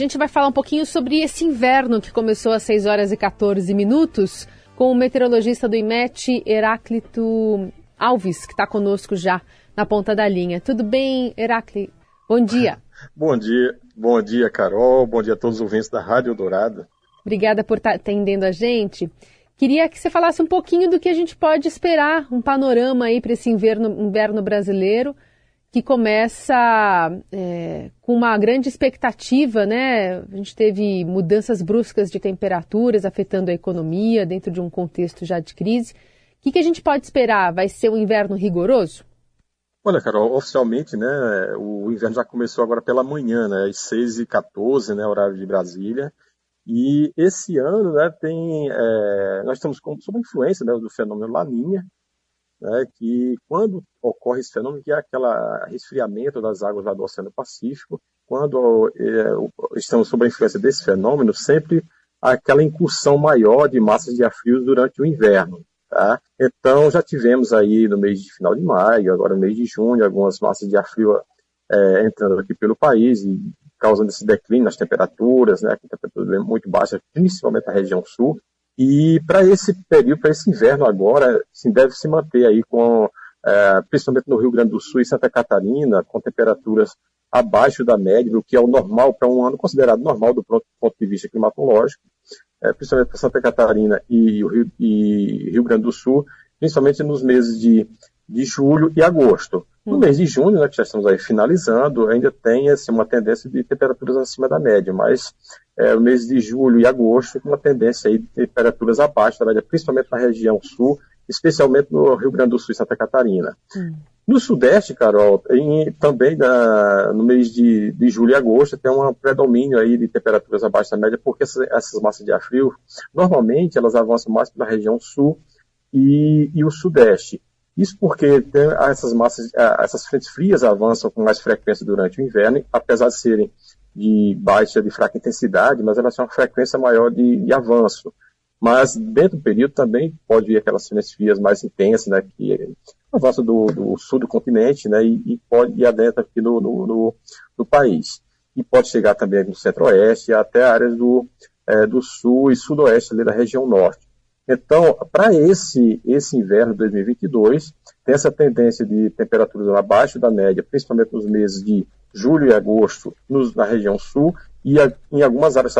A gente vai falar um pouquinho sobre esse inverno que começou às 6 horas e 14 minutos com o meteorologista do IMET, Heráclito Alves, que está conosco já na ponta da linha. Tudo bem, Heráclito? Bom dia. bom dia, bom dia, Carol. Bom dia a todos os ouvintes da Rádio Dourado. Obrigada por estar tá atendendo a gente. Queria que você falasse um pouquinho do que a gente pode esperar, um panorama aí para esse inverno, inverno brasileiro, que começa é, com uma grande expectativa, né? A gente teve mudanças bruscas de temperaturas afetando a economia dentro de um contexto já de crise. O que, que a gente pode esperar? Vai ser um inverno rigoroso? Olha, Carol, oficialmente, né, o inverno já começou agora pela manhã, né, às 6h14, né, horário de Brasília, e esse ano, né, tem, é, nós estamos com, sob a influência né, do fenômeno Laninha, né, que quando ocorre esse fenômeno, que é aquele resfriamento das águas lá do Oceano Pacífico, quando é, estamos sob a influência desse fenômeno, sempre há aquela incursão maior de massas de ar frios durante o inverno. Tá? Então, já tivemos aí no mês de final de maio, agora no mês de junho, algumas massas de ar frio é, entrando aqui pelo país e causando esse declínio nas temperaturas, né, temperaturas muito baixas, principalmente na região sul. E para esse período, para esse inverno agora, assim, deve se manter aí com, é, principalmente no Rio Grande do Sul e Santa Catarina, com temperaturas abaixo da média, o que é o normal para um ano considerado normal do ponto, de vista climatológico, é, principalmente para Santa Catarina e, Rio, e Rio Grande do Sul, principalmente nos meses de, de julho e agosto. No mês de junho, né, que já estamos aí finalizando, ainda tem assim, uma tendência de temperaturas acima da média, mas é, o mês de julho e agosto com uma tendência aí de temperaturas abaixo da média, principalmente na região sul, especialmente no Rio Grande do Sul e Santa Catarina. Hum. No Sudeste, Carol, em, também na, no mês de, de, julho e agosto tem um predomínio aí de temperaturas abaixo da média, porque essas, essas massas de ar frio, normalmente elas avançam mais pela região sul e, e o Sudeste. Isso porque essas massas, essas frentes frias avançam com mais frequência durante o inverno, apesar de serem de baixa, de fraca intensidade, mas elas têm uma frequência maior de, de avanço. Mas dentro do período também pode vir aquelas frias mais intensas, né, que avançam do, do sul do continente, né, e, e pode ir adentro aqui no, no, no, no, país. E pode chegar também no centro-oeste até áreas do, é, do sul e sudoeste ali da região norte. Então, para esse, esse inverno de 2022, tem essa tendência de temperaturas abaixo da média, principalmente nos meses de julho e agosto nos, na região sul e a, em algumas áreas,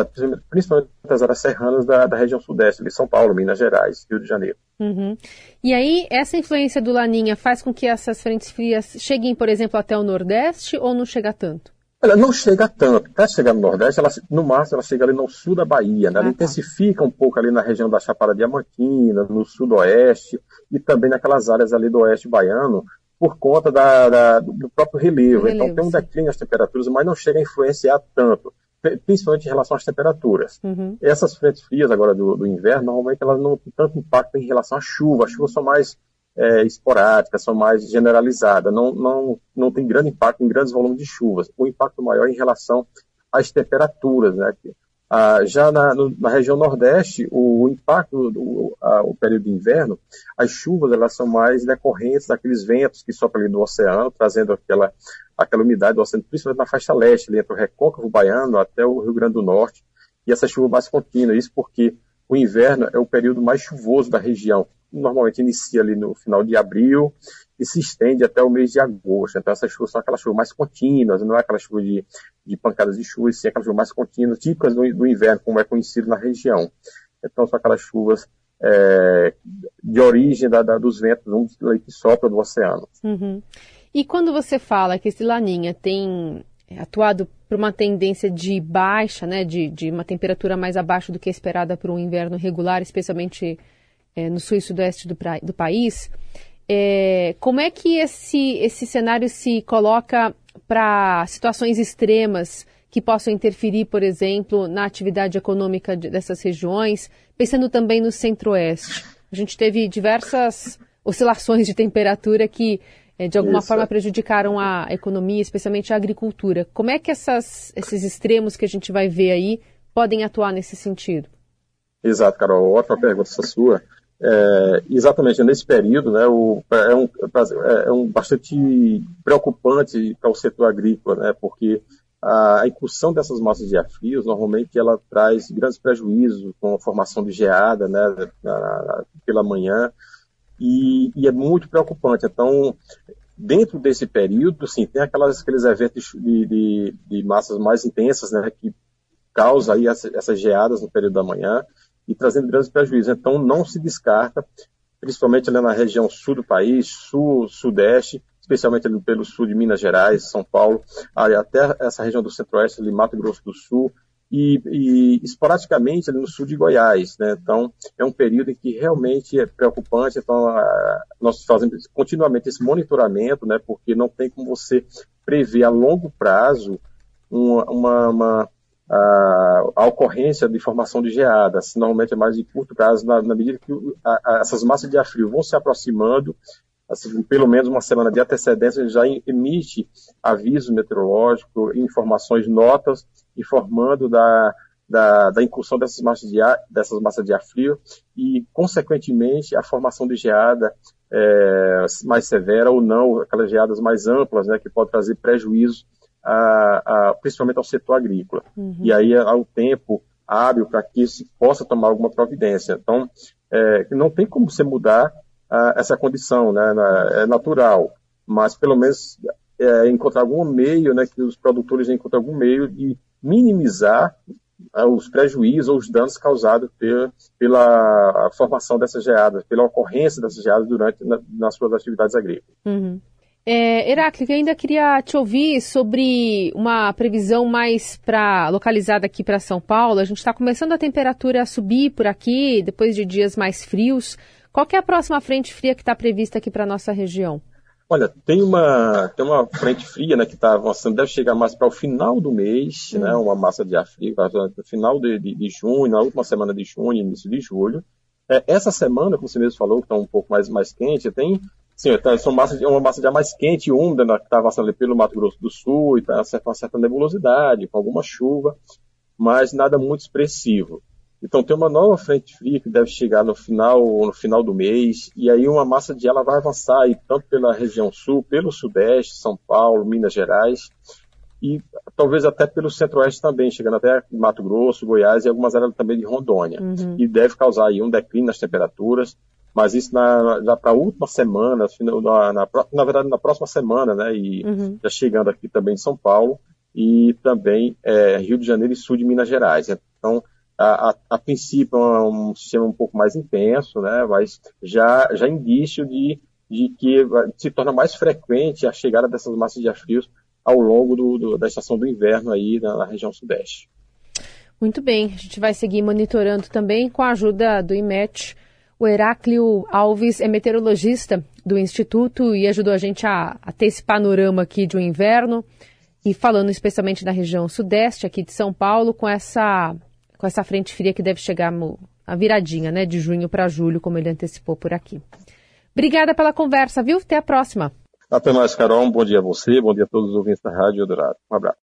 principalmente nas áreas serranas da, da, região sudeste, de São Paulo, Minas Gerais, Rio de Janeiro. Uhum. E aí, essa influência do Laninha faz com que essas frentes frias cheguem, por exemplo, até o Nordeste ou não chega tanto? Ela não chega tanto. Para chegar no Nordeste, ela, no máximo ela chega ali no sul da Bahia. Né? Ela ah, tá. intensifica um pouco ali na região da Chapada Diamantina, no sudoeste e também naquelas áreas ali do oeste baiano, por conta da, da, do próprio relevo. relevo então tem um declínio nas temperaturas, mas não chega a influenciar tanto, principalmente em relação às temperaturas. Uhum. Essas frentes frias agora do, do, inverno, normalmente elas não têm tanto impacto em relação à chuva. As chuvas são mais é, esporádicas, são mais generalizadas, não, não, não tem grande impacto em grandes volumes de chuvas. O impacto maior é em relação às temperaturas, né? Ah, já na, no, na, região nordeste, o, o impacto do a, o período de inverno, as chuvas elas são mais decorrentes daqueles ventos que sopram ali do oceano, trazendo aquela, aquela umidade do oceano, principalmente na faixa leste, ali entre o recôncavo baiano até o Rio Grande do Norte, e essa chuva mais contínua. Isso porque o inverno é o período mais chuvoso da região. Normalmente inicia ali no final de abril e se estende até o mês de agosto. Então essas chuvas são aquelas chuvas mais contínuas, não é aquela chuva de, de pancadas de chuva, sim aquelas chuvas mais contínuas, típicas do, do, inverno, como é conhecido na região. Então são aquelas chuvas é, de origem da, da, dos ventos que sopram do oceano. Uhum. E quando você fala que esse laninha tem atuado por uma tendência de baixa, né, de, de uma temperatura mais abaixo do que esperada para um inverno regular, especialmente é, no sul e sudeste do, pra, do país. É, como é que esse, esse cenário se coloca para situações extremas que possam interferir, por exemplo, na atividade econômica de, dessas regiões, pensando também no centro-oeste? A gente teve diversas oscilações de temperatura que é, de alguma Isso. forma prejudicaram a economia, especialmente a agricultura. Como é que essas, esses extremos que a gente vai ver aí podem atuar nesse sentido? Exato, Carol. Ótima pergunta essa sua. É, exatamente nesse período, né, o, é, um, é um bastante preocupante para o setor agrícola, né, porque a incursão dessas massas de ar frios, normalmente ela traz grandes prejuízos com a formação de geada né, pela manhã, e, e, é muito preocupante. Então, dentro desse período, sim, tem aquelas, aqueles eventos de, de, de massas mais intensas, né, que causam aí essas geadas no período da manhã e trazendo grandes prejuízos. Então, não se descarta, principalmente ali na região sul do país, sul, sudeste, especialmente ali pelo sul de Minas Gerais, São Paulo, até essa região do centro-oeste, ali Mato Grosso do Sul, e, e, esporadicamente ali no sul de Goiás. Né? Então, é um período em que realmente é preocupante. Então, a, nós fazemos continuamente esse monitoramento, né? porque não tem como você prever a longo prazo uma, uma, uma a, a, ocorrência de formação de geadas. Normalmente é mais de curto prazo, na, na medida que a, a, essas massas de ar frio vão se aproximando, assim, pelo menos uma semana de antecedência, já emite aviso meteorológico, informações, notas, informando da, da, da incursão dessas massas, de ar, dessas massas de ar frio e, consequentemente, a formação de geada é, mais severa ou não, aquelas geadas mais amplas, né, que pode trazer prejuízo, a, a, principalmente ao setor agrícola. Uhum. E aí, ao tempo hábil para que se possa tomar alguma providência. Então, é, não tem como você mudar essa condição, né, é natural, mas pelo menos é, encontrar algum meio, né, que os produtores encontrem algum meio de minimizar os prejuízos ou os danos causados pela, pela formação dessas geadas, pela ocorrência dessas geadas durante na, nas suas atividades agrícolas. Uhum. É, Heráclito, eu ainda queria te ouvir sobre uma previsão mais para localizada aqui para São Paulo. A gente está começando a temperatura a subir por aqui, depois de dias mais frios. Qual é a próxima frente fria que está prevista aqui para a nossa região? Olha, tem uma, tem uma frente fria né, que está avançando, deve chegar mais para o final do mês, hum. né, uma massa de ar frio, no final de, de, de, junho, na última semana de junho, início de julho. É, essa semana, como você mesmo falou, que está um pouco mais, mais quente, tem sim, tá, são massa de, uma massa ar mais quente e úmida, né, que está ali pelo Mato Grosso do Sul, e está com uma certa nebulosidade, com alguma chuva, mas nada muito expressivo. Então tem uma nova frente fria que deve chegar no final, no final do mês, e aí uma massa de ela vai avançar aí, tanto pela região sul, pelo sudeste, São Paulo, Minas Gerais, e talvez até pelo centro-oeste também, chegando até Mato Grosso, Goiás e algumas áreas também de Rondônia. Uhum. E deve causar aí um declínio nas temperaturas, mas isso na, já para a última semana, na, na, na, verdade na próxima semana, né, e uhum. já chegando aqui também em São Paulo, e também é, Rio de Janeiro e sul de Minas Gerais. Então, a, a, a, princípio é um sistema um pouco mais intenso, né, mas já, já indício de, de que se torna mais frequente a chegada dessas massas de ar frios ao longo do, do, da estação do inverno aí na, na, região sudeste. Muito bem, a gente vai seguir monitorando também com a ajuda do IMET. O Heráclio Alves é meteorologista do Instituto e ajudou a gente a, a ter esse panorama aqui de um inverno e falando especialmente da região sudeste aqui de São Paulo com essa com essa frente fria que deve chegar no, a viradinha, né, de junho para julho, como ele antecipou por aqui. Obrigada pela conversa, viu? Até a próxima. Até mais, Carol. Um bom dia a você, bom dia a todos os ouvintes da Rádio Eldorado. Um abraço.